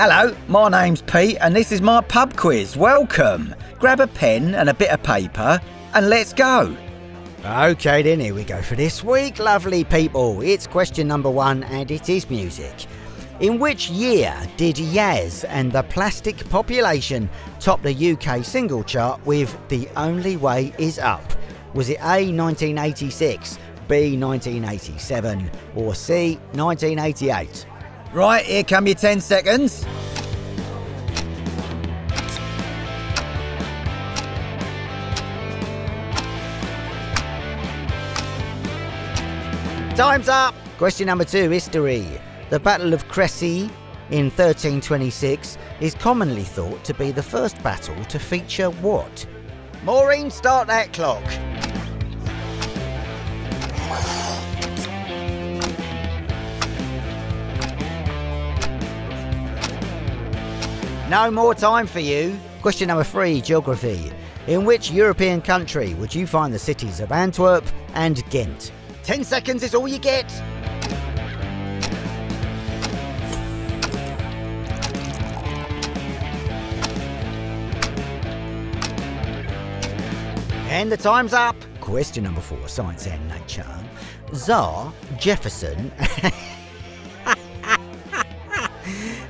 Hello, my name's Pete, and this is my pub quiz. Welcome. Grab a pen and a bit of paper, and let's go. Okay, then here we go for this week, lovely people. It's question number one, and it is music. In which year did Yazz and the Plastic Population top the UK single chart with The Only Way Is Up? Was it A 1986, B 1987, or C 1988? Right, here come your 10 seconds. Time's up! Question number two history. The Battle of Crecy in 1326 is commonly thought to be the first battle to feature what? Maureen, start that clock. No more time for you. Question number three, geography. In which European country would you find the cities of Antwerp and Ghent? 10 seconds is all you get. And the time's up. Question number four, science and nature. Czar Jefferson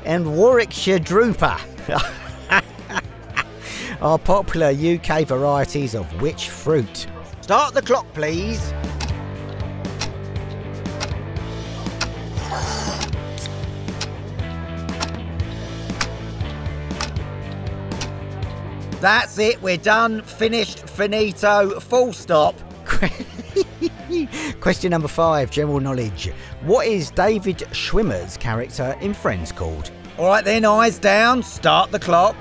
and Warwickshire Drooper are popular UK varieties of which fruit? Start the clock, please. That's it, we're done, finished, finito, full stop. Question number five, general knowledge. What is David Schwimmer's character in Friends called? All right, then, eyes down, start the clock.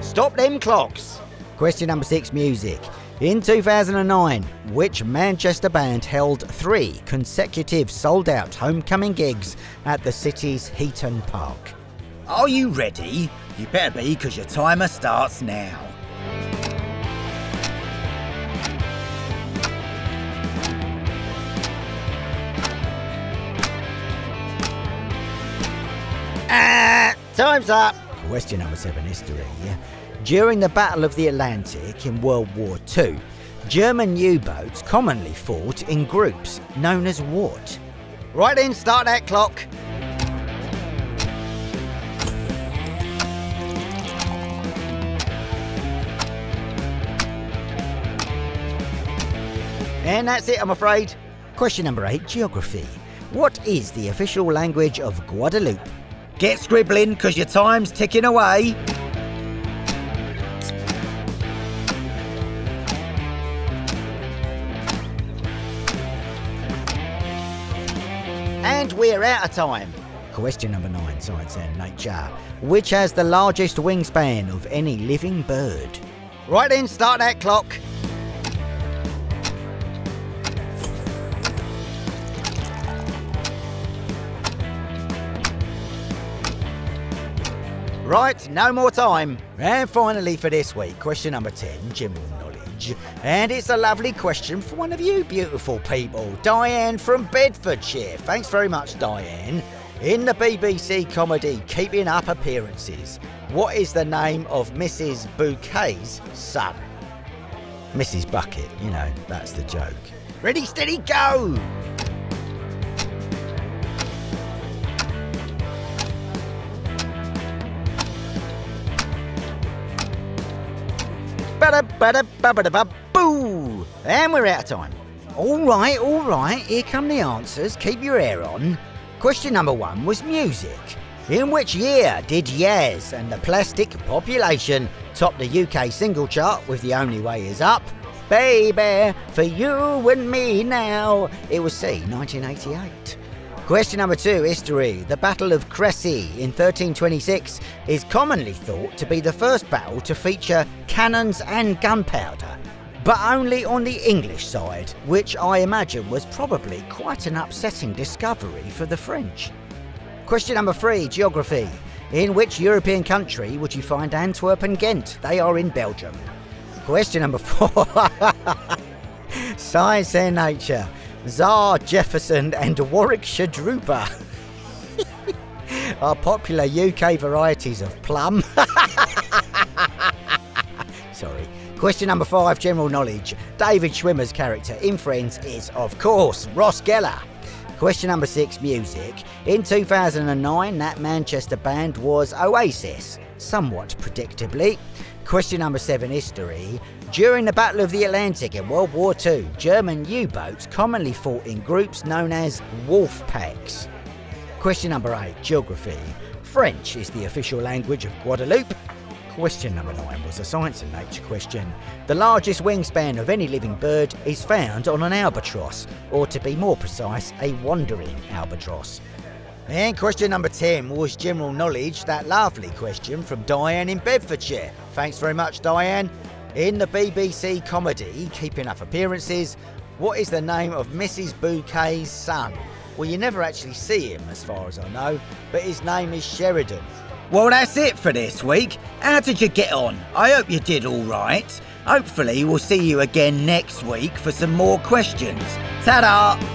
Stop them clocks. Question number six, music. In 2009, which Manchester band held three consecutive sold out homecoming gigs at the city's Heaton Park? Are you ready? You better be, because your timer starts now. Time's up. Question number seven, history. During the Battle of the Atlantic in World War II, German U boats commonly fought in groups known as what? Right then, start that clock. And that's it, I'm afraid. Question number eight Geography. What is the official language of Guadeloupe? Get scribbling, because your time's ticking away. And we're out of time. Question number nine, Science and Nature. Which has the largest wingspan of any living bird? Right then, start that clock. Right, no more time. And finally for this week, question number 10, general knowledge. And it's a lovely question for one of you beautiful people, Diane from Bedfordshire. Thanks very much, Diane. In the BBC comedy Keeping Up Appearances, what is the name of Mrs. Bouquet's son? Mrs. Bucket, you know, that's the joke. Ready, steady, go! Bada bada bada bada boo! And we're out of time. All right, all right, here come the answers. Keep your hair on. Question number one was music. In which year did Yazz and the Plastic Population top the UK single chart with The Only Way Is Up? Baby, for you and me now. It was C, 1988. Question number two, history. The Battle of Crecy in 1326 is commonly thought to be the first battle to feature cannons and gunpowder, but only on the English side, which I imagine was probably quite an upsetting discovery for the French. Question number three, geography. In which European country would you find Antwerp and Ghent? They are in Belgium. Question number four. Science and nature. Czar Jefferson and Warwickshire Drooper are popular UK varieties of plum. Sorry. Question number five, general knowledge. David Schwimmer's character in Friends is, of course, Ross Geller. Question number six, music. In 2009, that Manchester band was Oasis, somewhat predictably. Question number seven, history. During the Battle of the Atlantic in World War II, German U boats commonly fought in groups known as wolf packs. Question number eight, geography. French is the official language of Guadeloupe. Question number nine was a science and nature question. The largest wingspan of any living bird is found on an albatross, or to be more precise, a wandering albatross. And question number 10 was general knowledge, that lovely question from Diane in Bedfordshire. Thanks very much, Diane. In the BBC comedy Keeping Up Appearances, what is the name of Mrs. Bouquet's son? Well, you never actually see him, as far as I know, but his name is Sheridan. Well, that's it for this week. How did you get on? I hope you did all right. Hopefully, we'll see you again next week for some more questions. Ta da!